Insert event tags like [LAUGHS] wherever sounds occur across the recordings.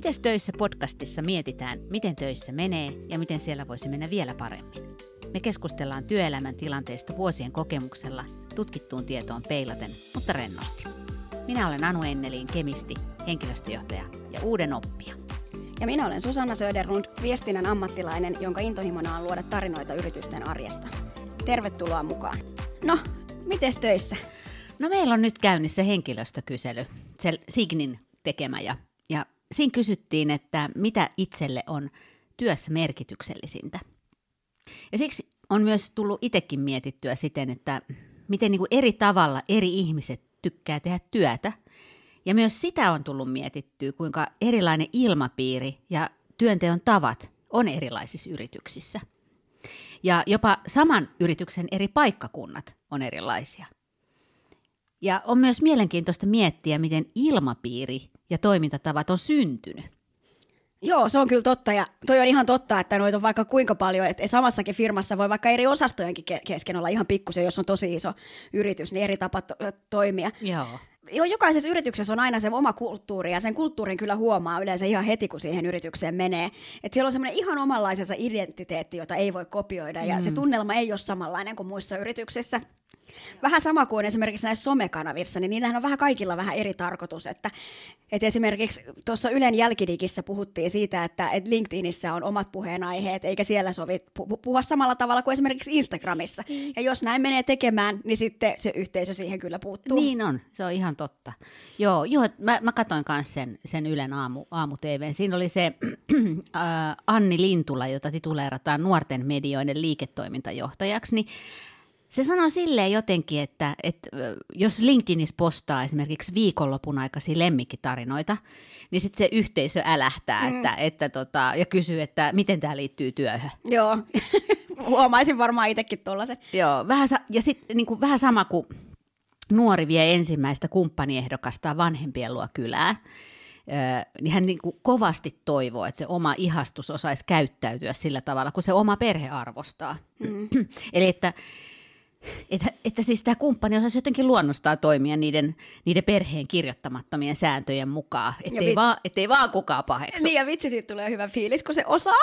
Mites töissä podcastissa mietitään, miten töissä menee ja miten siellä voisi mennä vielä paremmin. Me keskustellaan työelämän tilanteesta vuosien kokemuksella, tutkittuun tietoon peilaten, mutta rennosti. Minä olen Anu Enneliin kemisti, henkilöstöjohtaja ja uuden oppija. Ja minä olen Susanna Söderlund, viestinnän ammattilainen, jonka intohimona on luoda tarinoita yritysten arjesta. Tervetuloa mukaan. No, miten töissä? No meillä on nyt käynnissä henkilöstökysely, se Signin tekemä ja, ja siinä kysyttiin, että mitä itselle on työssä merkityksellisintä. Ja siksi on myös tullut itsekin mietittyä siten, että miten niin kuin eri tavalla eri ihmiset tykkää tehdä työtä. Ja myös sitä on tullut mietittyä, kuinka erilainen ilmapiiri ja työnteon tavat on erilaisissa yrityksissä. Ja jopa saman yrityksen eri paikkakunnat on erilaisia. Ja on myös mielenkiintoista miettiä, miten ilmapiiri ja toimintatavat on syntynyt. Joo, se on kyllä totta ja toi on ihan totta, että noita on vaikka kuinka paljon, että samassakin firmassa voi vaikka eri osastojenkin kesken olla ihan pikkusen, jos on tosi iso yritys, niin eri tapa to- toimia. Joo. Joo, jokaisessa yrityksessä on aina se oma kulttuuri, ja sen kulttuurin kyllä huomaa yleensä ihan heti, kun siihen yritykseen menee. Että siellä on semmoinen ihan omanlaisensa identiteetti, jota ei voi kopioida, ja mm. se tunnelma ei ole samanlainen kuin muissa yrityksissä. Vähän sama kuin esimerkiksi näissä somekanavissa, niin niillähän on vähän kaikilla vähän eri tarkoitus. Että, että esimerkiksi tuossa Ylen jälkidigissä puhuttiin siitä, että, että LinkedInissä on omat puheenaiheet, eikä siellä sovi puhua samalla tavalla kuin esimerkiksi Instagramissa. Mm. Ja jos näin menee tekemään, niin sitten se yhteisö siihen kyllä puuttuu. Niin on, se on ihan totta. Joo, joo mä, mä katsoin myös sen, sen Ylen aamu, aamu TV. Siinä oli se [CLEARS THROAT] äh, Anni Lintula, jota tituleerataan nuorten medioiden liiketoimintajohtajaksi, niin se sanoo silleen jotenkin, että, että jos LinkedInissä postaa esimerkiksi viikonlopun aikaisia lemmikkitarinoita, niin sitten se yhteisö älähtää mm. että, että tota, ja kysyy, että miten tämä liittyy työhön. Joo, [LAUGHS] huomaisin varmaan itsekin tuollaisen. Joo, vähän, ja sitten niin vähän sama kuin nuori vie ensimmäistä kumppaniehdokasta vanhempien luo kylään, niin hän niin kuin kovasti toivoo, että se oma ihastus osaisi käyttäytyä sillä tavalla, kun se oma perhe arvostaa. Mm. [CLEARS THROAT] Eli että että, että siis tämä kumppani osaisi jotenkin luonnostaa toimia niiden, niiden perheen kirjoittamattomien sääntöjen mukaan, ettei, vi- vaan, ettei vaan kukaan paheksu. Niin ja vitsi, siitä tulee hyvä fiilis, kun se osaa.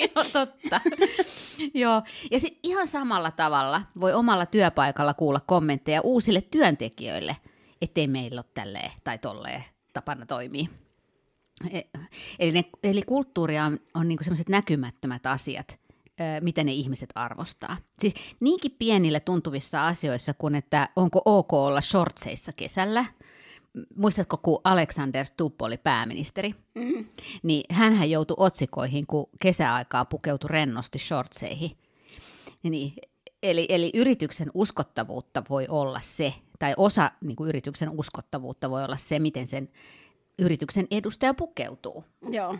Joo, totta. Joo, ja sitten ihan samalla tavalla voi omalla työpaikalla kuulla kommentteja uusille työntekijöille, ettei meillä ole tälleen tai tolleen tapana toimia. E, eli, ne, eli kulttuuria on, on niinku sellaiset näkymättömät asiat, mitä ne ihmiset arvostaa. Siis niinkin pienillä tuntuvissa asioissa kuin, että onko ok olla shortseissa kesällä. Muistatko, kun Alexander Stubb oli pääministeri? Mm. Niin hän joutui otsikoihin, kun kesäaikaa pukeutui rennosti shortseihin. Niin, eli, eli yrityksen uskottavuutta voi olla se, tai osa niin kuin yrityksen uskottavuutta voi olla se, miten sen yrityksen edustaja pukeutuu. Joo.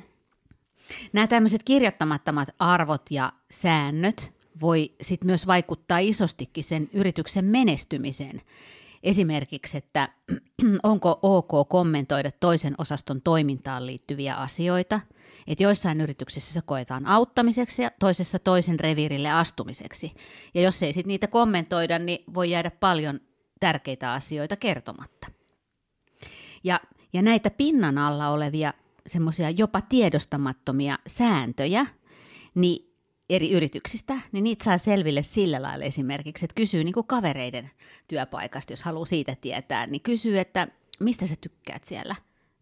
Nämä tämmöiset kirjoittamattomat arvot ja säännöt voi sitten myös vaikuttaa isostikin sen yrityksen menestymiseen. Esimerkiksi, että [CLEARS THROAT] onko ok kommentoida toisen osaston toimintaan liittyviä asioita, että joissain yrityksissä se koetaan auttamiseksi ja toisessa toisen reviirille astumiseksi. Ja jos ei sitten niitä kommentoida, niin voi jäädä paljon tärkeitä asioita kertomatta. Ja, ja näitä pinnan alla olevia semmoisia jopa tiedostamattomia sääntöjä niin eri yrityksistä, niin niitä saa selville sillä lailla esimerkiksi, että kysyy niin kuin kavereiden työpaikasta, jos haluaa siitä tietää, niin kysyy, että mistä sä tykkäät siellä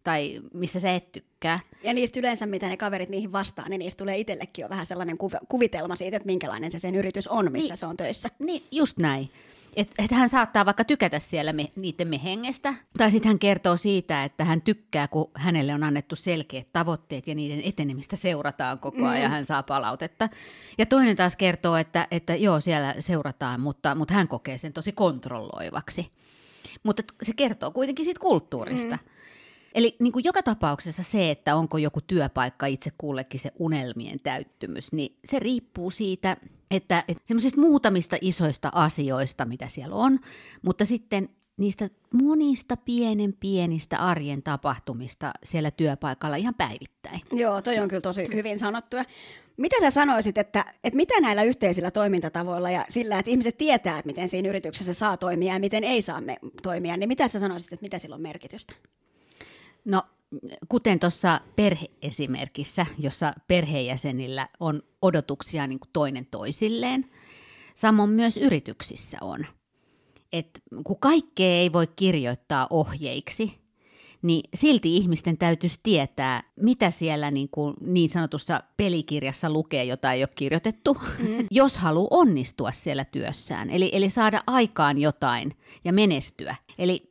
tai mistä sä et tykkää. Ja niistä yleensä, mitä ne kaverit niihin vastaa, niin niistä tulee itsellekin jo vähän sellainen kuvitelma siitä, että minkälainen se sen yritys on, missä niin, se on töissä. Niin, just näin. Että et hän saattaa vaikka tykätä siellä me, niiden mehengestä, tai sitten hän kertoo siitä, että hän tykkää, kun hänelle on annettu selkeät tavoitteet ja niiden etenemistä seurataan koko ajan ja mm. hän saa palautetta. Ja toinen taas kertoo, että, että joo, siellä seurataan, mutta, mutta hän kokee sen tosi kontrolloivaksi. Mutta se kertoo kuitenkin siitä kulttuurista. Mm. Eli niin kuin joka tapauksessa se, että onko joku työpaikka itse kullekin se unelmien täyttymys, niin se riippuu siitä, että, että semmoisista muutamista isoista asioista, mitä siellä on, mutta sitten niistä monista pienen pienistä arjen tapahtumista siellä työpaikalla ihan päivittäin. Joo, toi on kyllä tosi hyvin sanottu. Mitä sä sanoisit, että, että mitä näillä yhteisillä toimintatavoilla ja sillä, että ihmiset tietää, että miten siinä yrityksessä saa toimia ja miten ei saa toimia, niin mitä sä sanoisit, että mitä sillä on merkitystä? No kuten tuossa perheesimerkissä, jossa perheenjäsenillä on odotuksia niin kuin toinen toisilleen, samoin myös yrityksissä on. Et kun kaikkea ei voi kirjoittaa ohjeiksi, niin silti ihmisten täytyisi tietää, mitä siellä niin, kuin niin sanotussa pelikirjassa lukee, jota ei ole kirjoitettu, mm. [LAUGHS] jos haluaa onnistua siellä työssään. Eli, eli saada aikaan jotain ja menestyä. Eli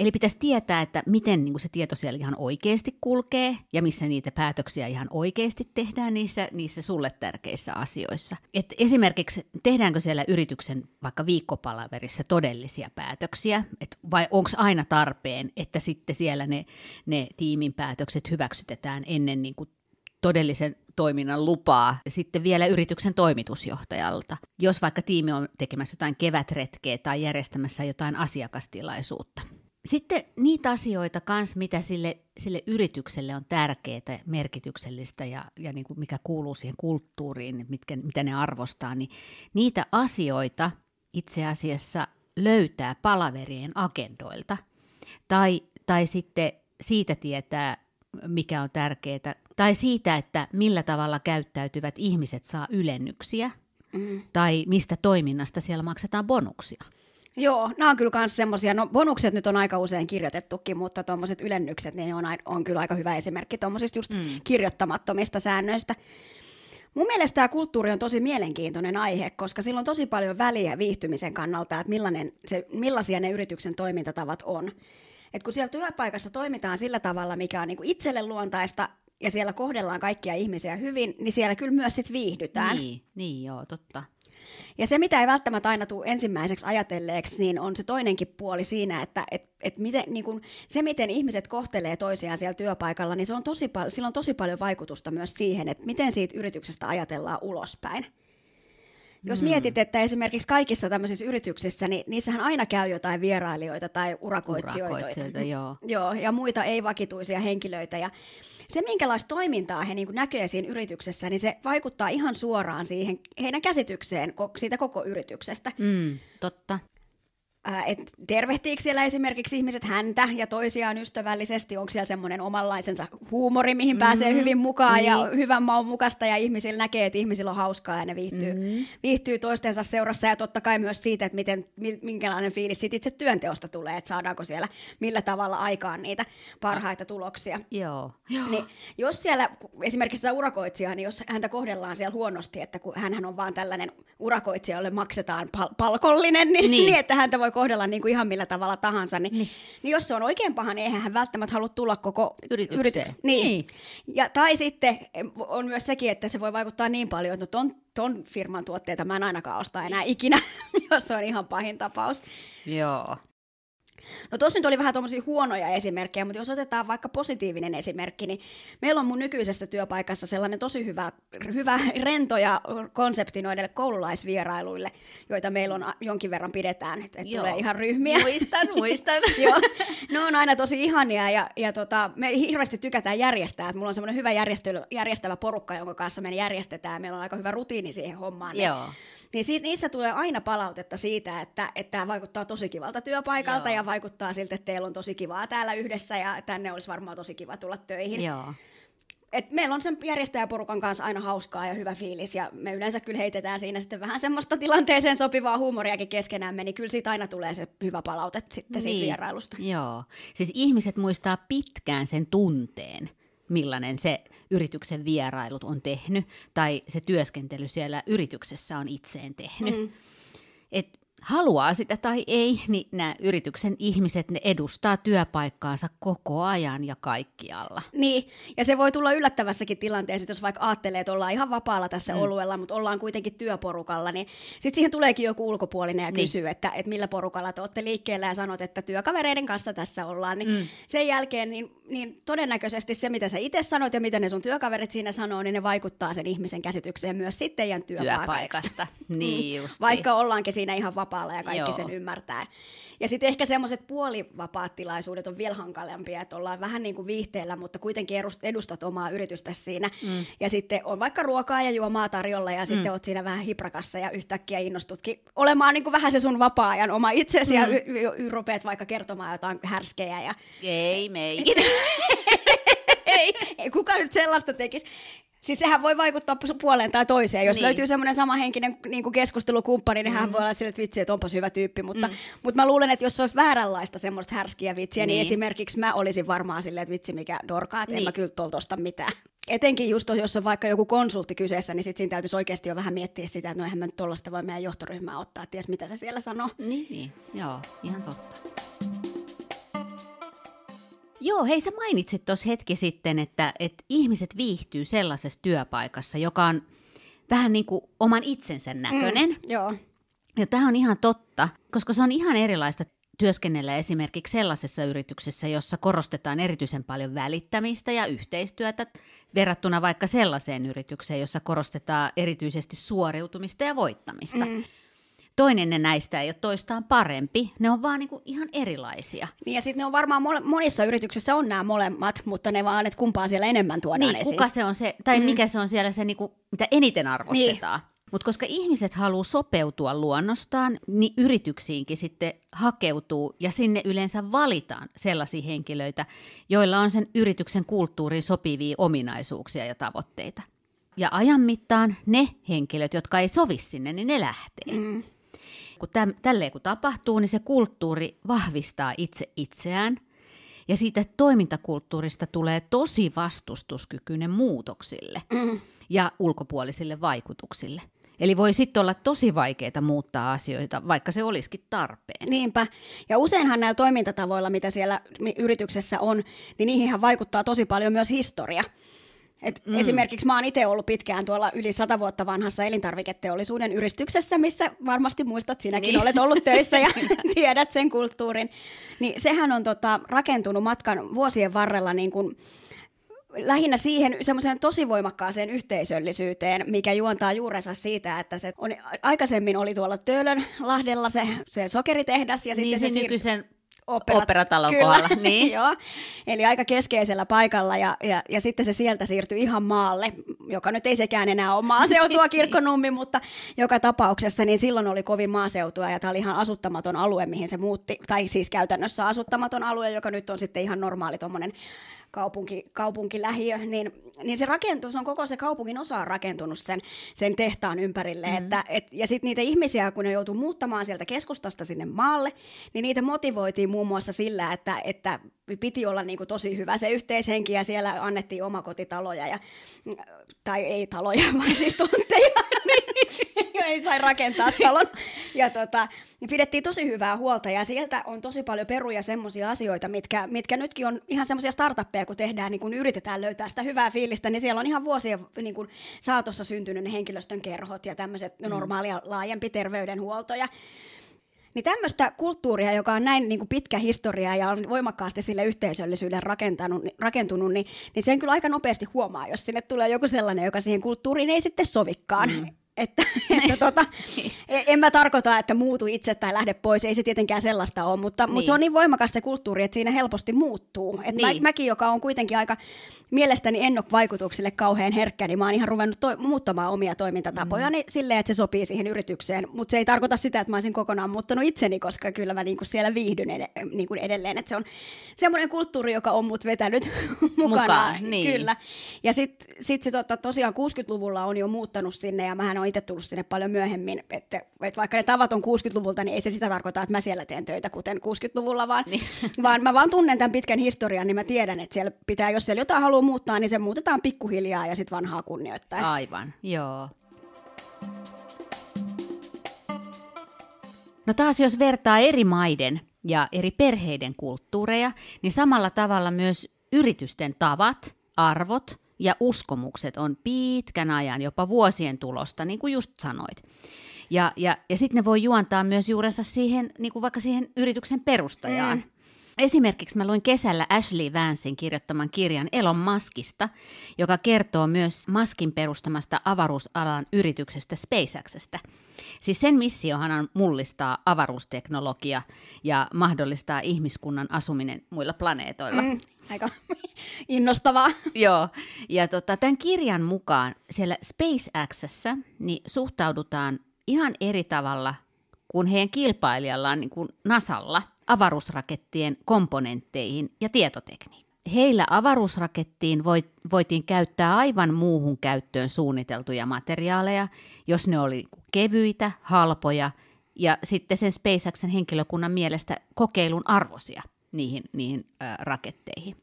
Eli pitäisi tietää, että miten niin kuin se tieto siellä ihan oikeasti kulkee ja missä niitä päätöksiä ihan oikeasti tehdään niissä, niissä sulle tärkeissä asioissa. Et esimerkiksi tehdäänkö siellä yrityksen vaikka viikkopalaverissa todellisia päätöksiä, et vai onko aina tarpeen, että sitten siellä ne, ne tiimin päätökset hyväksytetään ennen niin kuin todellisen toiminnan lupaa sitten vielä yrityksen toimitusjohtajalta. Jos vaikka tiimi on tekemässä jotain kevätretkeä tai järjestämässä jotain asiakastilaisuutta. Sitten niitä asioita kans, mitä sille, sille yritykselle on tärkeää, merkityksellistä ja, ja niin kuin mikä kuuluu siihen kulttuuriin, mitkä, mitä ne arvostaa, niin niitä asioita itse asiassa löytää palaverien agendoilta. Tai, tai sitten siitä tietää, mikä on tärkeää, tai siitä, että millä tavalla käyttäytyvät ihmiset saa ylennyksiä, mm. tai mistä toiminnasta siellä maksetaan bonuksia. Joo, nämä on kyllä myös semmoisia, no bonukset nyt on aika usein kirjoitettukin, mutta tuommoiset ylennykset, niin on, on kyllä aika hyvä esimerkki tuommoisista just mm. kirjoittamattomista säännöistä. Mun mielestä tämä kulttuuri on tosi mielenkiintoinen aihe, koska sillä on tosi paljon väliä viihtymisen kannalta, että millainen se, millaisia ne yrityksen toimintatavat on. Et kun siellä työpaikassa toimitaan sillä tavalla, mikä on niinku itselle luontaista, ja siellä kohdellaan kaikkia ihmisiä hyvin, niin siellä kyllä myös sit viihdytään. Niin, niin joo, totta. Ja se, mitä ei välttämättä aina tule ensimmäiseksi ajatelleeksi, niin on se toinenkin puoli siinä, että et, et miten, niin kun, se, miten ihmiset kohtelee toisiaan siellä työpaikalla, niin se on tosi pal- sillä on tosi paljon vaikutusta myös siihen, että miten siitä yrityksestä ajatellaan ulospäin. Jos mm. mietit, että esimerkiksi kaikissa tämmöisissä yrityksissä, niin niissähän aina käy jotain vierailijoita tai urakoitsijoita. Urakoitsijoita, joo. joo. ja muita ei-vakituisia henkilöitä. Ja se, minkälaista toimintaa he niin näkee siinä yrityksessä, niin se vaikuttaa ihan suoraan siihen heidän käsitykseen siitä koko yrityksestä. Mm, totta että tervehtiikö siellä esimerkiksi ihmiset häntä ja toisiaan ystävällisesti, onko siellä semmoinen omanlaisensa huumori, mihin mm-hmm. pääsee hyvin mukaan niin. ja hyvän maun mukasta ja ihmisillä näkee, että ihmisillä on hauskaa ja ne viihtyy, mm-hmm. viihtyy toistensa seurassa ja totta kai myös siitä, että miten, minkälainen fiilis siitä itse työnteosta tulee, että saadaanko siellä millä tavalla aikaan niitä parhaita tuloksia. Joo. Niin, jos siellä esimerkiksi sitä urakoitsijaa, niin jos häntä kohdellaan siellä huonosti, että kun hän on vaan tällainen urakoitsija, jolle maksetaan pal- palkollinen, niin, niin. niin että häntä voi kohdella niin kuin ihan millä tavalla tahansa, niin, niin. niin jos se on oikein paha, niin eihän hän välttämättä halua tulla koko yritykseen. Yrity- niin. niin. Ja, tai sitten on myös sekin, että se voi vaikuttaa niin paljon, että no ton, ton firman tuotteita mä en ainakaan osta enää ikinä, [LAUGHS] jos se on ihan pahin tapaus. Joo. No tuossa nyt oli vähän tuommoisia huonoja esimerkkejä, mutta jos otetaan vaikka positiivinen esimerkki, niin meillä on mun nykyisessä työpaikassa sellainen tosi hyvä, hyvä rento ja konsepti noille koululaisvierailuille, joita meillä on jonkin verran pidetään, että et tulee ihan ryhmiä. Muistan, [LAUGHS] muistan. Joo, ne on aina tosi ihania ja, ja tota, me hirveästi tykätään järjestää, että mulla on semmoinen hyvä järjestävä porukka, jonka kanssa me järjestetään, meillä on aika hyvä rutiini siihen hommaan. Joo. Niin, niin niissä tulee aina palautetta siitä, että, että tämä vaikuttaa tosi kivalta työpaikalta Joo. ja vaikuttaa siltä, että teillä on tosi kivaa täällä yhdessä ja tänne olisi varmaan tosi kiva tulla töihin. Joo. Et meillä on sen järjestäjäporukan kanssa aina hauskaa ja hyvä fiilis, ja me yleensä kyllä heitetään siinä sitten vähän semmoista tilanteeseen sopivaa huumoriakin keskenämme, niin kyllä siitä aina tulee se hyvä palaute sitten niin. siitä vierailusta. Joo, siis ihmiset muistaa pitkään sen tunteen, millainen se yrityksen vierailut on tehnyt, tai se työskentely siellä yrityksessä on itseen tehnyt. Mm. Et haluaa sitä tai ei, niin nämä yrityksen ihmiset, ne edustaa työpaikkaansa koko ajan ja kaikkialla. Niin, ja se voi tulla yllättävässäkin tilanteessa, jos vaikka ajattelee, että ollaan ihan vapaalla tässä mm. oluella, mutta ollaan kuitenkin työporukalla, niin sitten siihen tuleekin joku ulkopuolinen ja niin. kysyy, että, että millä porukalla te olette liikkeellä ja sanot, että työkavereiden kanssa tässä ollaan, niin mm. sen jälkeen niin, niin todennäköisesti se, mitä sä itse sanot ja mitä ne sun työkaverit siinä sanoo, niin ne vaikuttaa sen ihmisen käsitykseen myös sitten teidän työpaikasta. [LAUGHS] niin, just Vaikka ollaankin siinä ihan vapaalla vapaalla ja kaikki Joo. sen ymmärtää. Ja sitten ehkä semmoiset puolivapaat tilaisuudet on vielä hankalampia, että ollaan vähän niin kuin viihteellä, mutta kuitenkin edustat omaa yritystä siinä. Mm. Ja sitten on vaikka ruokaa ja juomaa tarjolla ja mm. sitten oot siinä vähän hiprakassa ja yhtäkkiä innostutkin olemaan niin kuin vähän se sun vapaa-ajan oma itsesi mm. ja y- y- y- rupeat vaikka kertomaan jotain härskejä. Ja... Ei meikin. [LAUGHS] ei, ei kukaan nyt sellaista tekisi. Siis sehän voi vaikuttaa puoleen tai toiseen. Jos niin. löytyy semmoinen samahenkinen niin kuin keskustelukumppani, niin mm. hän voi olla sille, että vitsi, että onpas hyvä tyyppi. Mutta, mm. mutta mä luulen, että jos se olisi vääränlaista semmoista härskiä vitsiä, niin. niin esimerkiksi mä olisin varmaan silleen, että vitsi mikä dorkaa, että niin. en mä kyllä tuolta tosta mitään. Etenkin just jos on vaikka joku konsultti kyseessä, niin sit siinä täytyisi oikeasti jo vähän miettiä sitä, että no eihän mä nyt tuollaista voi meidän johtoryhmää ottaa, ties mitä se siellä sanoo. Niin, niin. joo, ihan totta. Joo, hei sä mainitsit tuossa hetki sitten, että, että ihmiset viihtyy sellaisessa työpaikassa, joka on vähän niin kuin oman itsensä näköinen. Mm, joo. Ja tämä on ihan totta, koska se on ihan erilaista työskennellä esimerkiksi sellaisessa yrityksessä, jossa korostetaan erityisen paljon välittämistä ja yhteistyötä, verrattuna vaikka sellaiseen yritykseen, jossa korostetaan erityisesti suoriutumista ja voittamista. Mm toinen näistä ei ole toistaan parempi, ne on vaan niinku ihan erilaisia. Niin ja sitten ne on varmaan mole- monissa yrityksissä on nämä molemmat, mutta ne vaan, että kumpaa siellä enemmän tuodaan niin, esiin. kuka se on se, tai mm. mikä se on siellä se, niinku, mitä eniten arvostetaan. Niin. Mutta koska ihmiset haluaa sopeutua luonnostaan, niin yrityksiinkin sitten hakeutuu ja sinne yleensä valitaan sellaisia henkilöitä, joilla on sen yrityksen kulttuuriin sopivia ominaisuuksia ja tavoitteita. Ja ajan mittaan ne henkilöt, jotka ei sovi sinne, niin ne lähtee. Mm kun täm, tälleen kun tapahtuu, niin se kulttuuri vahvistaa itse itseään. Ja siitä toimintakulttuurista tulee tosi vastustuskykyinen muutoksille mm. ja ulkopuolisille vaikutuksille. Eli voi sitten olla tosi vaikeaa muuttaa asioita, vaikka se olisikin tarpeen. Niinpä. Ja useinhan näillä toimintatavoilla, mitä siellä yrityksessä on, niin niihin vaikuttaa tosi paljon myös historia. Et mm. Esimerkiksi mä oon itse ollut pitkään tuolla yli sata vuotta vanhassa elintarviketeollisuuden yrityksessä, missä varmasti muistat, sinäkin niin. olet ollut töissä ja [LAUGHS] tiedät sen kulttuurin. Niin sehän on tota, rakentunut matkan vuosien varrella niin kuin, lähinnä siihen semmoiseen tosi voimakkaaseen yhteisöllisyyteen, mikä juontaa juurensa siitä, että se on, aikaisemmin oli tuolla Töölön Lahdella se, se sokeritehdas ja niin, sitten se, se nykyisen Opera, Operatalon kyllä, kohdalla. [LAUGHS] Niin. joo. Eli aika keskeisellä paikalla ja, ja, ja sitten se sieltä siirtyi ihan maalle, joka nyt ei sekään enää ole maaseutua [LAUGHS] kirkkonummi, mutta joka tapauksessa niin silloin oli kovin maaseutua ja tämä oli ihan asuttamaton alue, mihin se muutti, tai siis käytännössä asuttamaton alue, joka nyt on sitten ihan normaali tuommoinen kaupunki, kaupunkilähiö, niin, niin se rakentuu, se on koko se kaupungin osa on rakentunut sen, sen tehtaan ympärille. Mm. Että, et, ja sitten niitä ihmisiä, kun ne joutuu muuttamaan sieltä keskustasta sinne maalle, niin niitä motivoitiin muun muassa sillä, että, että piti olla niin kuin tosi hyvä se yhteishenki ja siellä annettiin omakotitaloja, ja, tai ei taloja, [LAUGHS] vaan siis tontteja. Ei sai rakentaa talon. Ja tota, niin pidettiin tosi hyvää huolta ja sieltä on tosi paljon peruja semmoisia asioita, mitkä, mitkä nytkin on ihan semmoisia startuppeja, kun tehdään, niin kun yritetään löytää sitä hyvää fiilistä, niin siellä on ihan vuosien niin kun saatossa syntynyt ne henkilöstön kerhot ja tämmöiset mm. normaalia laajempi terveydenhuolto. Ja niin tämmöistä kulttuuria, joka on näin niin kuin pitkä historia ja on voimakkaasti sille yhteisöllisyydelle rakentanut, rakentunut, niin, niin sen kyllä aika nopeasti huomaa, jos sinne tulee joku sellainen, joka siihen kulttuuriin ei sitten sovikkaan. Mm. Että, [LAUGHS] [LAUGHS] että tota, e, en mä tarkoita, että muutu itse tai lähde pois, ei se tietenkään sellaista ole, mutta, niin. mutta se on niin voimakas se kulttuuri, että siinä helposti muuttuu. Et niin. mä, mäkin, joka on kuitenkin aika mielestäni ennok-vaikutuksille kauhean herkkä, niin mä oon ihan ruvennut to- muuttamaan omia toimintatapoja mm. niin silleen, että se sopii siihen yritykseen. Mutta se ei tarkoita sitä, että mä olisin kokonaan muuttanut itseni, koska kyllä mä niinku siellä viihdyn ed- niinku edelleen. Että se on semmoinen kulttuuri, joka on mut vetänyt [LAUGHS] mukana. Mukaan, niin. Kyllä. Ja sitten sit se tota, tosiaan 60-luvulla on jo muuttanut sinne ja mähän on itse tullut sinne paljon myöhemmin. Että, että vaikka ne tavat on 60-luvulta, niin ei se sitä tarkoita, että mä siellä teen töitä kuten 60-luvulla, vaan, niin. [LAUGHS] vaan mä vaan tunnen tämän pitkän historian, niin mä tiedän, että siellä pitää, jos siellä jotain haluaa haluaa muuttaa, niin se muutetaan pikkuhiljaa ja sitten vanhaa kunnioittaa. Aivan, joo. No taas jos vertaa eri maiden ja eri perheiden kulttuureja, niin samalla tavalla myös yritysten tavat, arvot ja uskomukset on pitkän ajan, jopa vuosien tulosta, niin kuin just sanoit. Ja, ja, ja sitten ne voi juontaa myös juurensa siihen, niin kuin vaikka siihen yrityksen perustajaan. Mm. Esimerkiksi mä luin kesällä Ashley Vancein kirjoittaman kirjan Elon Muskista, joka kertoo myös Muskin perustamasta avaruusalan yrityksestä SpaceXstä. Siis sen missiohan on mullistaa avaruusteknologia ja mahdollistaa ihmiskunnan asuminen muilla planeetoilla. Mm, aika [LAUGHS] innostavaa. Joo, ja tota, tämän kirjan mukaan siellä SpaceXssä niin suhtaudutaan ihan eri tavalla kuin heidän kilpailijallaan niin kuin NASalla – avaruusrakettien komponentteihin ja tietotekniikkaan. heillä avaruusrakettiin voitiin käyttää aivan muuhun käyttöön suunniteltuja materiaaleja, jos ne oli kevyitä, halpoja ja sitten sen SpaceXen henkilökunnan mielestä kokeilun arvosia niihin, niihin raketteihin.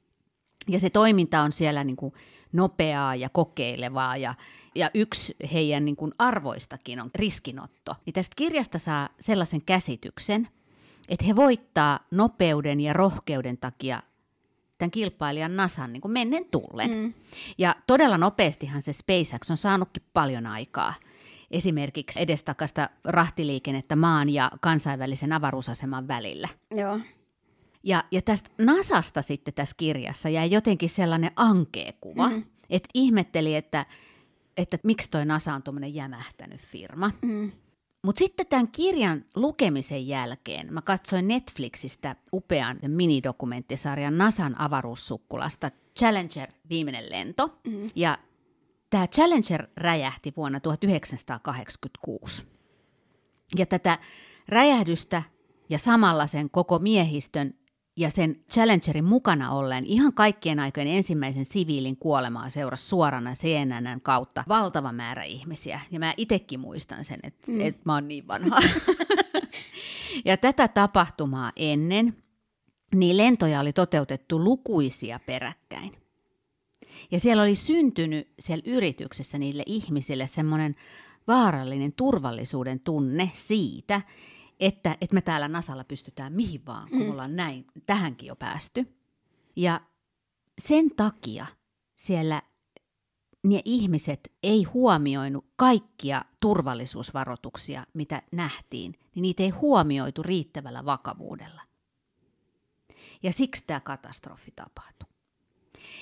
Ja se toiminta on siellä niin kuin nopeaa ja kokeilevaa ja, ja yksi heidän niin kuin arvoistakin on riskinotto. Niin tästä kirjasta saa sellaisen käsityksen, että he voittaa nopeuden ja rohkeuden takia tämän kilpailijan NASAn niin kuin mennen tullen. Mm. Ja todella nopeastihan se SpaceX on saanutkin paljon aikaa. Esimerkiksi edestakasta rahtiliikennettä maan ja kansainvälisen avaruusaseman välillä. Joo. Ja, ja tästä Nasasta sitten tässä kirjassa jäi jotenkin sellainen ankeekuva, mm. että ihmetteli, että, että miksi toi NASA on tuommoinen jämähtänyt firma. Mm. Mutta sitten tämän kirjan lukemisen jälkeen mä katsoin Netflixistä upean minidokumenttisarjan NASAn avaruussukkulasta Challenger viimeinen lento. Mm. Ja tämä Challenger räjähti vuonna 1986. Ja tätä räjähdystä ja samalla sen koko miehistön ja sen Challengerin mukana ollen ihan kaikkien aikojen ensimmäisen siviilin kuolemaa seurasi suorana CNNn kautta valtava määrä ihmisiä. Ja mä itsekin muistan sen, että mm. et mä oon niin vanha. [LAUGHS] ja tätä tapahtumaa ennen, niin lentoja oli toteutettu lukuisia peräkkäin. Ja siellä oli syntynyt siellä yrityksessä niille ihmisille semmoinen vaarallinen turvallisuuden tunne siitä, että, että me täällä Nasalla pystytään mihin vaan, kun mm. ollaan näin, tähänkin jo päästy. Ja sen takia siellä ne ihmiset ei huomioinut kaikkia turvallisuusvaroituksia, mitä nähtiin, niin niitä ei huomioitu riittävällä vakavuudella. Ja siksi tämä katastrofi tapahtui.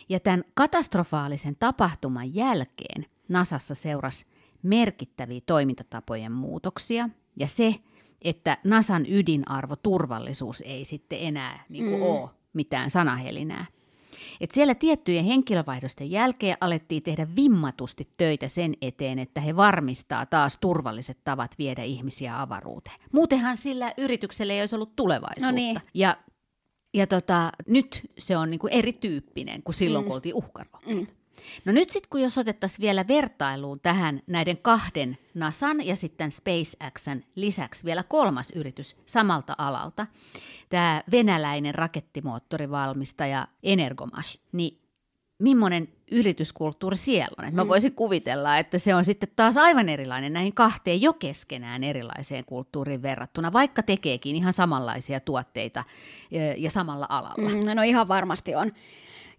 Ja tämän katastrofaalisen tapahtuman jälkeen Nasassa seurasi merkittäviä toimintatapojen muutoksia, ja se, että NASAn ydinarvo turvallisuus ei sitten enää niin kuin mm. ole mitään sanahelinää. Et siellä tiettyjen henkilövaihdosten jälkeen alettiin tehdä vimmatusti töitä sen eteen, että he varmistaa taas turvalliset tavat viedä ihmisiä avaruuteen. Muutenhan sillä yrityksellä ei olisi ollut tulevaisuutta. No niin. Ja, ja tota, nyt se on niinku erityyppinen kuin silloin, mm. kun oltiin uhkarohkeita. Mm. No nyt sitten kun jos otettaisiin vielä vertailuun tähän näiden kahden NASAn ja sitten SpaceXn lisäksi vielä kolmas yritys samalta alalta, tämä venäläinen rakettimoottorivalmistaja Energomash, niin millainen yrityskulttuuri siellä on. Et mä mm. voisin kuvitella, että se on sitten taas aivan erilainen näihin kahteen jo keskenään erilaiseen kulttuuriin verrattuna, vaikka tekeekin ihan samanlaisia tuotteita ja samalla alalla. Mm, no ihan varmasti on.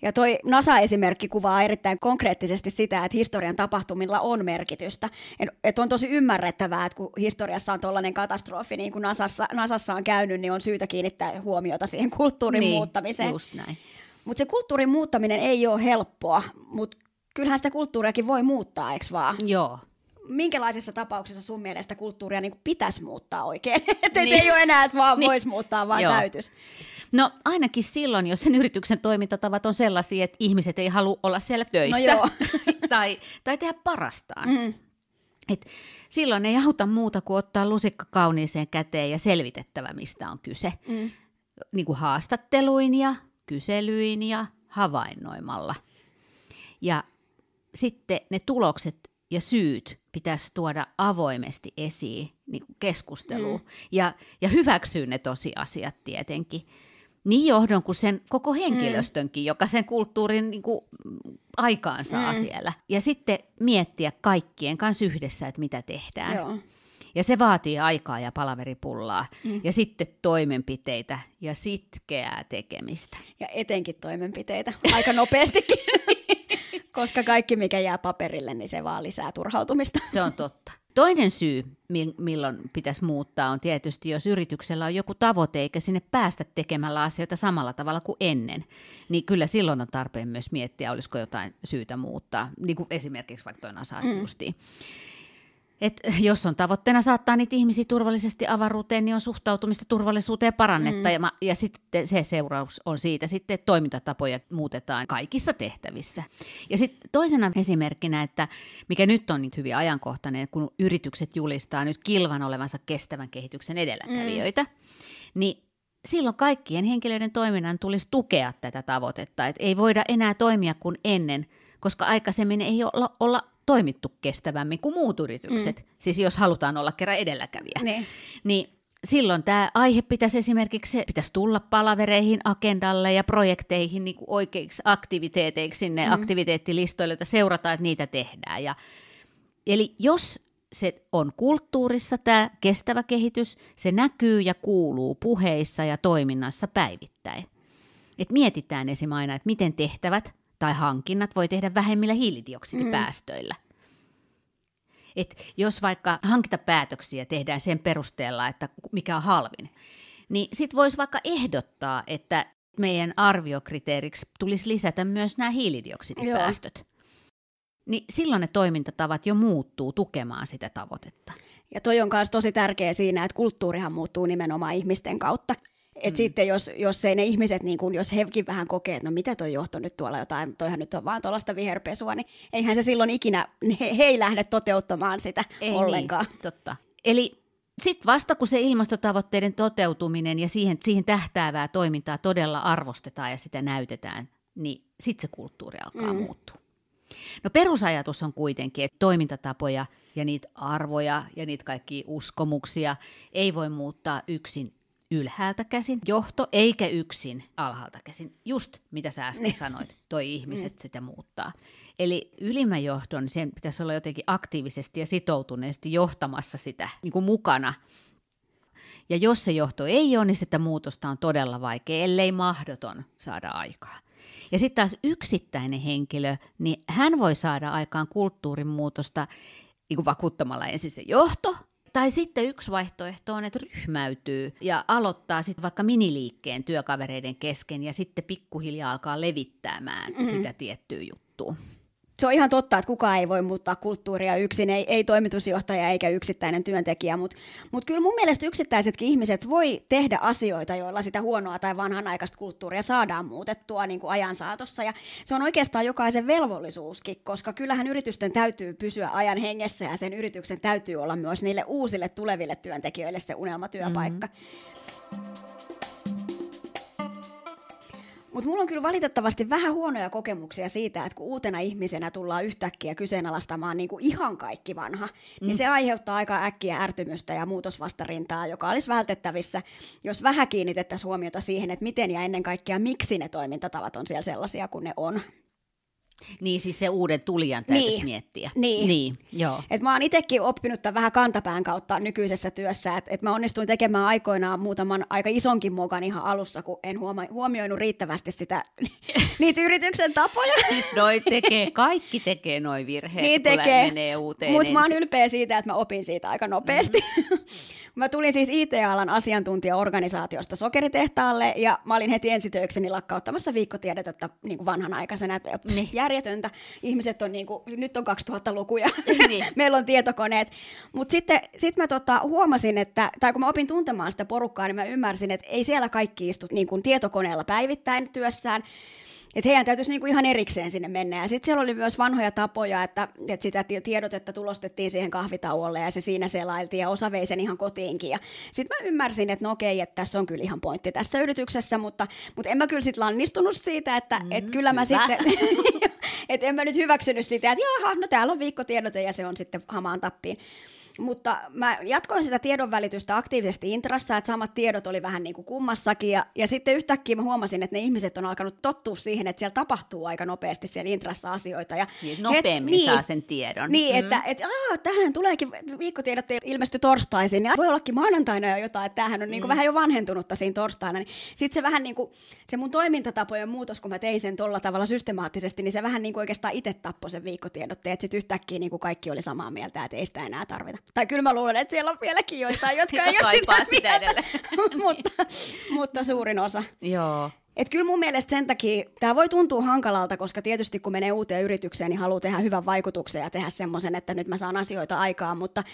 Ja toi NASA-esimerkki kuvaa erittäin konkreettisesti sitä, että historian tapahtumilla on merkitystä. Et on tosi ymmärrettävää, että kun historiassa on tällainen katastrofi, niin kuin NASassa, NASassa on käynyt, niin on syytä kiinnittää huomiota siihen kulttuurin niin, muuttamiseen. just näin. Mutta se kulttuurin muuttaminen ei ole helppoa, mutta kyllähän sitä kulttuuriakin voi muuttaa, eikö vaan? Joo, minkälaisessa tapauksessa sun mielestä kulttuuria niin pitäisi muuttaa oikein? [LAUGHS] että niin. se ei ole enää, että vaan niin. voisi muuttaa, vaan täytyisi. No ainakin silloin, jos sen yrityksen toimintatavat on sellaisia, että ihmiset ei halua olla siellä töissä no [LAUGHS] tai, tai tehdä parastaan. Mm. Et silloin ei auta muuta kuin ottaa lusikka kauniiseen käteen ja selvitettävä, mistä on kyse. Mm. Niin kuin haastatteluin ja kyselyin ja havainnoimalla. Ja sitten ne tulokset ja syyt pitäisi tuoda avoimesti esiin niin keskusteluun mm. ja, ja hyväksyä ne tosiasiat tietenkin niin johdon kuin sen koko henkilöstönkin, mm. joka sen kulttuurin niin kuin, aikaan saa mm. siellä. Ja sitten miettiä kaikkien kanssa yhdessä, että mitä tehdään. Joo. Ja se vaatii aikaa ja palaveripullaa. Mm. Ja sitten toimenpiteitä ja sitkeää tekemistä. Ja etenkin toimenpiteitä. Aika nopeastikin. [LAUGHS] Koska kaikki, mikä jää paperille, niin se vaan lisää turhautumista. Se on totta. Toinen syy, milloin pitäisi muuttaa, on tietysti, jos yrityksellä on joku tavoite eikä sinne päästä tekemällä asioita samalla tavalla kuin ennen, niin kyllä silloin on tarpeen myös miettiä, olisiko jotain syytä muuttaa, niin kuin esimerkiksi vaikka toinen asia mm. Et [LAUGHS] jos on tavoitteena saattaa niitä ihmisiä turvallisesti avaruuteen, niin on suhtautumista turvallisuuteen parannetta. Mm. Ja, ja sitten se seuraus on siitä sitten, että toimintatapoja muutetaan kaikissa tehtävissä. Ja sitten toisena esimerkkinä, että mikä nyt on nyt hyvin ajankohtainen, kun yritykset julistaa nyt kilvan olevansa kestävän kehityksen edelläkävijöitä, mm. niin silloin kaikkien henkilöiden toiminnan tulisi tukea tätä tavoitetta. Et ei voida enää toimia kuin ennen, koska aikaisemmin ei olla, olla toimittu kestävämmin kuin muut yritykset. Mm. Siis jos halutaan olla kerran edelläkävijä. Niin. Niin silloin tämä aihe pitäisi esimerkiksi pitäisi tulla palavereihin, agendalle ja projekteihin niin kuin oikeiksi aktiviteeteiksi sinne mm. aktiviteettilistoille, että seurataan, että niitä tehdään. Ja, eli jos se on kulttuurissa tämä kestävä kehitys, se näkyy ja kuuluu puheissa ja toiminnassa päivittäin. Et mietitään esim. aina, että miten tehtävät tai hankinnat voi tehdä vähemmillä hiilidioksidipäästöillä. Mm. Et jos vaikka hankintapäätöksiä tehdään sen perusteella, että mikä on halvin, niin sitten voisi vaikka ehdottaa, että meidän arviokriteeriksi tulisi lisätä myös nämä hiilidioksidipäästöt. Joo. Niin silloin ne toimintatavat jo muuttuu tukemaan sitä tavoitetta. Ja toi on myös tosi tärkeä siinä, että kulttuurihan muuttuu nimenomaan ihmisten kautta. Et mm. sitten jos, jos ei ne ihmiset, niin kun, jos hekin vähän kokee, että no mitä toi johto nyt tuolla jotain, toihan nyt on vaan tuollaista viherpesua, niin eihän se silloin ikinä, he, he ei lähde toteuttamaan sitä ei niin, ollenkaan. Niin, totta. Eli sitten vasta kun se ilmastotavoitteiden toteutuminen ja siihen, siihen tähtäävää toimintaa todella arvostetaan ja sitä näytetään, niin sitten se kulttuuri alkaa mm. muuttua. No perusajatus on kuitenkin, että toimintatapoja ja niitä arvoja ja niitä kaikkia uskomuksia ei voi muuttaa yksin ylhäältä käsin johto, eikä yksin alhaalta käsin. Just mitä sä äsken niin. sanoit, toi ihmiset niin. sitä muuttaa. Eli ylimmän johdon, sen pitäisi olla jotenkin aktiivisesti ja sitoutuneesti johtamassa sitä niin kuin mukana. Ja jos se johto ei ole, niin sitä muutosta on todella vaikea, ellei mahdoton saada aikaa. Ja sitten taas yksittäinen henkilö, niin hän voi saada aikaan kulttuurin muutosta niin kuin vakuuttamalla ensin se johto, tai sitten yksi vaihtoehto on, että ryhmäytyy ja aloittaa sitten vaikka miniliikkeen työkavereiden kesken ja sitten pikkuhiljaa alkaa levittämään mm-hmm. sitä tiettyä juttua se on ihan totta, että kukaan ei voi muuttaa kulttuuria yksin, ei, ei toimitusjohtaja eikä yksittäinen työntekijä, mutta mut kyllä mun mielestä yksittäisetkin ihmiset voi tehdä asioita, joilla sitä huonoa tai vanhanaikaista kulttuuria saadaan muutettua niin kuin ajan saatossa. Ja se on oikeastaan jokaisen velvollisuuskin, koska kyllähän yritysten täytyy pysyä ajan hengessä ja sen yrityksen täytyy olla myös niille uusille tuleville työntekijöille se unelmatyöpaikka. Mm-hmm. Mutta mulla on kyllä valitettavasti vähän huonoja kokemuksia siitä, että kun uutena ihmisenä tullaan yhtäkkiä kyseenalaistamaan niin kuin ihan kaikki vanha, niin mm. niin se aiheuttaa aika äkkiä ärtymystä ja muutosvastarintaa, joka olisi vältettävissä, jos vähän kiinnitettäisiin huomiota siihen, että miten ja ennen kaikkea miksi ne toimintatavat on siellä sellaisia kuin ne on. Niin siis se uuden tulijan täytyisi niin. miettiä. Niin. niin joo. Et mä oon itsekin oppinut tämän vähän kantapään kautta nykyisessä työssä, että et mä onnistuin tekemään aikoinaan muutaman aika isonkin mokan ihan alussa, kun en huoma- huomioinut riittävästi sitä, [LAUGHS] niitä yrityksen tapoja. Siis [LAUGHS] noi tekee, kaikki tekee noi virheet, niin tekee. menee uuteen Mutta mä oon ylpeä siitä, että mä opin siitä aika nopeasti. Mm-hmm. [LAUGHS] Mä tulin siis IT-alan asiantuntijaorganisaatiosta sokeritehtaalle ja mä olin heti ensitöikseni lakkauttamassa viikkotiedettä niin kuin vanhanaikaisena. Niin. Järjetöntä. Ihmiset on niin kuin, nyt on 2000-lukuja, niin. [LAUGHS] meillä on tietokoneet. Mutta sitten sit mä tota, huomasin, että, tai kun mä opin tuntemaan sitä porukkaa, niin mä ymmärsin, että ei siellä kaikki istu niin kuin tietokoneella päivittäin työssään, että heidän täytyisi niinku ihan erikseen sinne mennä. Ja sitten siellä oli myös vanhoja tapoja, että, että sitä tiedotetta tulostettiin siihen kahvitauolle ja se siinä selailtiin ja osa vei sen ihan kotiinkin. Ja sitten mä ymmärsin, että no okei, että tässä on kyllä ihan pointti tässä yrityksessä, mutta, mutta en mä kyllä sitten lannistunut siitä, että mm, että kyllä mä hyvä. sitten, [LAUGHS] että en mä nyt hyväksynyt sitä, että jaha, no täällä on viikkotiedote ja se on sitten hamaan tappiin. Mutta mä jatkoin sitä tiedonvälitystä aktiivisesti intrassa, että samat tiedot oli vähän niin kuin kummassakin. Ja, ja sitten yhtäkkiä mä huomasin, että ne ihmiset on alkanut tottua siihen, että siellä tapahtuu aika nopeasti siellä intrassa asioita. Ja niin, nopeammin et, saa niin, sen tiedon. Niin, mm. että et, aah, tähän tuleekin viikkotiedot ilmesty torstaisin. Ja voi ollakin maanantaina jo jotain, että tämähän on niin kuin mm. vähän jo vanhentunutta siinä torstaina. Niin sitten se vähän niin kuin, se mun toimintatapojen muutos, kun mä tein sen tuolla tavalla systemaattisesti, niin se vähän niin kuin oikeastaan itse tappoi sen viikkotiedotteen, että sitten yhtäkkiä niin kuin kaikki oli samaa mieltä, että ei sitä enää tarvita. Tai kyllä mä luulen, että siellä on vieläkin joitain, jotka [LAUGHS] ei ole sitä, sitä [LAUGHS] mutta, mutta suurin osa. Joo. Et kyllä mun mielestä sen takia tämä voi tuntua hankalalta, koska tietysti kun menee uuteen yritykseen, niin haluaa tehdä hyvän vaikutuksen ja tehdä semmoisen, että nyt mä saan asioita aikaan. Mutta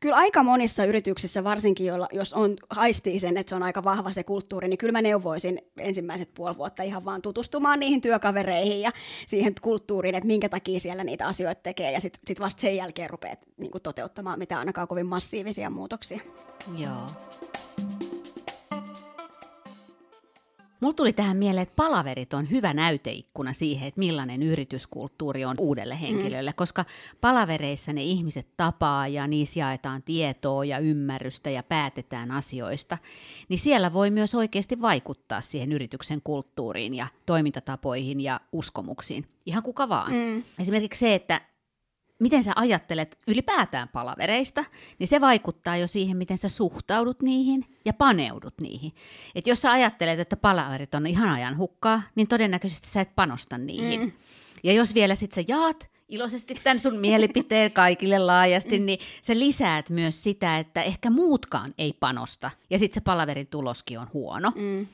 kyllä aika monissa yrityksissä, varsinkin jolla, jos on haistii sen, että se on aika vahva se kulttuuri, niin kyllä mä neuvoisin ensimmäiset puoli vuotta ihan vaan tutustumaan niihin työkavereihin ja siihen kulttuuriin, että minkä takia siellä niitä asioita tekee. Ja sitten sit vasta sen jälkeen rupeat niin toteuttamaan mitä ainakaan kovin massiivisia muutoksia. Joo. Mulla tuli tähän mieleen, että palaverit on hyvä näyteikkuna siihen, että millainen yrityskulttuuri on uudelle henkilölle, mm. koska palavereissa ne ihmiset tapaa ja niissä jaetaan tietoa ja ymmärrystä ja päätetään asioista, niin siellä voi myös oikeasti vaikuttaa siihen yrityksen kulttuuriin ja toimintatapoihin ja uskomuksiin. Ihan kuka vaan. Mm. Esimerkiksi se, että miten sä ajattelet ylipäätään palavereista, niin se vaikuttaa jo siihen, miten sä suhtaudut niihin ja paneudut niihin. Et jos sä ajattelet, että palaverit on ihan ajan hukkaa, niin todennäköisesti sä et panosta niihin. Mm. Ja jos vielä sit sä jaat iloisesti tämän sun mielipiteen kaikille laajasti, mm. niin sä lisäät myös sitä, että ehkä muutkaan ei panosta. Ja sitten se palaverin tuloskin on huono. Mm.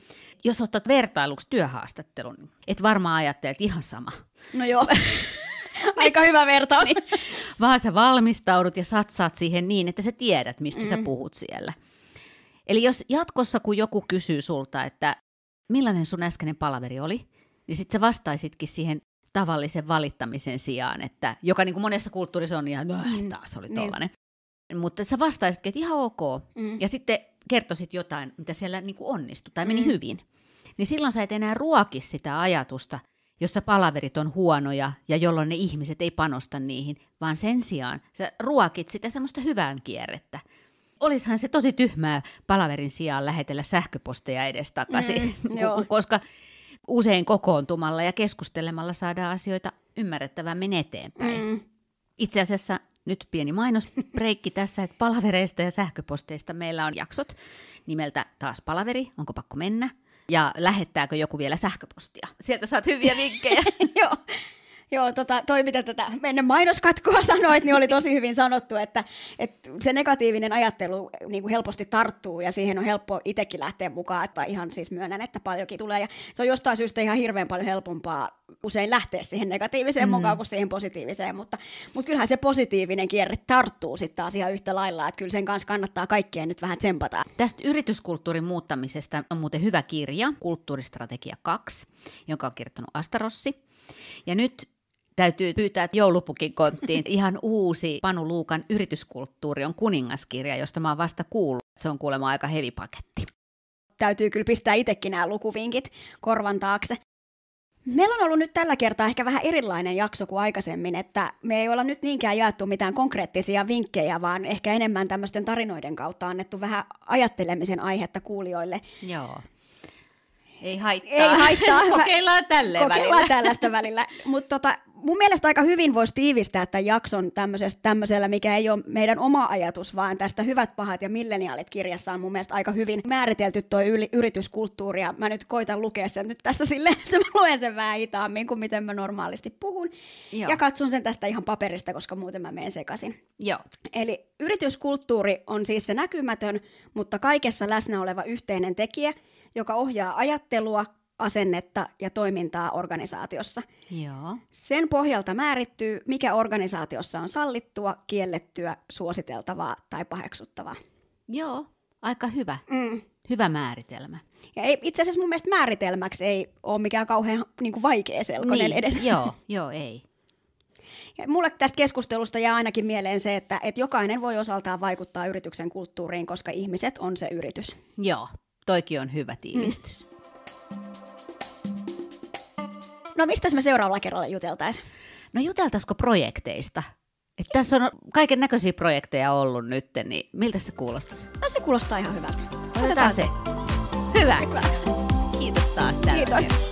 Jos otat vertailuksi työhaastattelun, et varmaan ajattelet ihan sama. No joo. [LAUGHS] Aika hyvä vertaus. niin. Vaan sä valmistaudut ja satsaat siihen niin, että sä tiedät, mistä mm. sä puhut siellä. Eli jos jatkossa, kun joku kysyy sulta, että millainen sun äskeinen palaveri oli, niin sitten sä vastaisitkin siihen tavallisen valittamisen sijaan, että joka niin kuin monessa kulttuurissa on ihan, no, taas oli niin. tollainen. Niin. Mutta sä vastaisitkin, että ihan ok. Mm. Ja sitten kertoisit jotain, mitä siellä niin kuin onnistui tai meni mm. hyvin. Niin silloin sä et enää ruoki sitä ajatusta, jossa palaverit on huonoja ja jolloin ne ihmiset ei panosta niihin, vaan sen sijaan sä ruokit sitä semmoista hyvän kierrettä. Olishan se tosi tyhmää palaverin sijaan lähetellä sähköposteja edestakaisin, mm, [LAUGHS] koska usein kokoontumalla ja keskustelemalla saadaan asioita ymmärrettävämmin eteenpäin. Mm. Itse asiassa nyt pieni mainosbreikki [LAUGHS] tässä, että palavereista ja sähköposteista meillä on jaksot nimeltä taas palaveri, onko pakko mennä, ja lähettääkö joku vielä sähköpostia. Sieltä saat hyviä vinkkejä. [LAUGHS] [LAUGHS] Joo. Joo, tota, toi mitä tätä mennä mainoskatkoa [LAUGHS] sanoit, niin oli tosi hyvin sanottu, että, että se negatiivinen ajattelu niin kuin helposti tarttuu ja siihen on helppo itsekin lähteä mukaan, että ihan siis myönnän, että paljonkin tulee. Ja se on jostain syystä ihan hirveän paljon helpompaa usein lähteä siihen negatiiviseen mm. mukaan kuin siihen positiiviseen, mutta, mutta kyllähän se positiivinen kierre tarttuu sitten taas ihan yhtä lailla, että kyllä sen kanssa kannattaa kaikkien nyt vähän tsempata. Tästä yrityskulttuurin muuttamisesta on muuten hyvä kirja, Kulttuuristrategia 2, jonka on kirjoittanut Astarossi. Ja nyt täytyy pyytää joulupukin konttiin. [LAUGHS] Ihan uusi Panu Luukan yrityskulttuuri on kuningaskirja, josta mä oon vasta kuullut. Se on kuulemma aika hevi paketti. Täytyy kyllä pistää itsekin nämä lukuvinkit korvan taakse. Meillä on ollut nyt tällä kertaa ehkä vähän erilainen jakso kuin aikaisemmin, että me ei olla nyt niinkään jaettu mitään konkreettisia vinkkejä, vaan ehkä enemmän tämmöisten tarinoiden kautta annettu vähän ajattelemisen aihetta kuulijoille. Joo. Ei haittaa. Ei haittaa. [LAUGHS] Kokeillaan tälle Kokeillaan välillä. [LAUGHS] tällaista välillä. Mutta tota, mun mielestä aika hyvin voisi tiivistää tämän jakson tämmöisellä, mikä ei ole meidän oma ajatus, vaan tästä Hyvät, pahat ja milleniaalit kirjassa on mun mielestä aika hyvin määritelty tuo yrityskulttuuri. Ja mä nyt koitan lukea sen nyt tässä silleen, että mä luen sen vähän hitaammin kuin miten mä normaalisti puhun. Joo. Ja katson sen tästä ihan paperista, koska muuten mä menen sekaisin. Joo. Eli yrityskulttuuri on siis se näkymätön, mutta kaikessa läsnä oleva yhteinen tekijä, joka ohjaa ajattelua, asennetta ja toimintaa organisaatiossa. Joo. Sen pohjalta määrittyy, mikä organisaatiossa on sallittua, kiellettyä, suositeltavaa tai paheksuttavaa. Joo, aika hyvä. Mm. Hyvä määritelmä. Ja ei, itse asiassa mun mielestä määritelmäksi ei ole mikään kauhean niin kuin vaikea selkoinen niin, edes. Joo, [LAUGHS] joo, ei. Ja mulle tästä keskustelusta jää ainakin mieleen se, että, että jokainen voi osaltaan vaikuttaa yrityksen kulttuuriin, koska ihmiset on se yritys. Joo, toikin on hyvä tiivistys. Mm. No mistä me seuraavalla kerralla juteltaisiin? No juteltaisiko projekteista? Et tässä on kaiken näköisiä projekteja ollut nyt, niin miltä se kuulostaisi? No se kuulostaa ihan hyvältä. Otetaan, Otetaan se. Hyvä. Hyvä. Kiitos taas tällä Kiitos.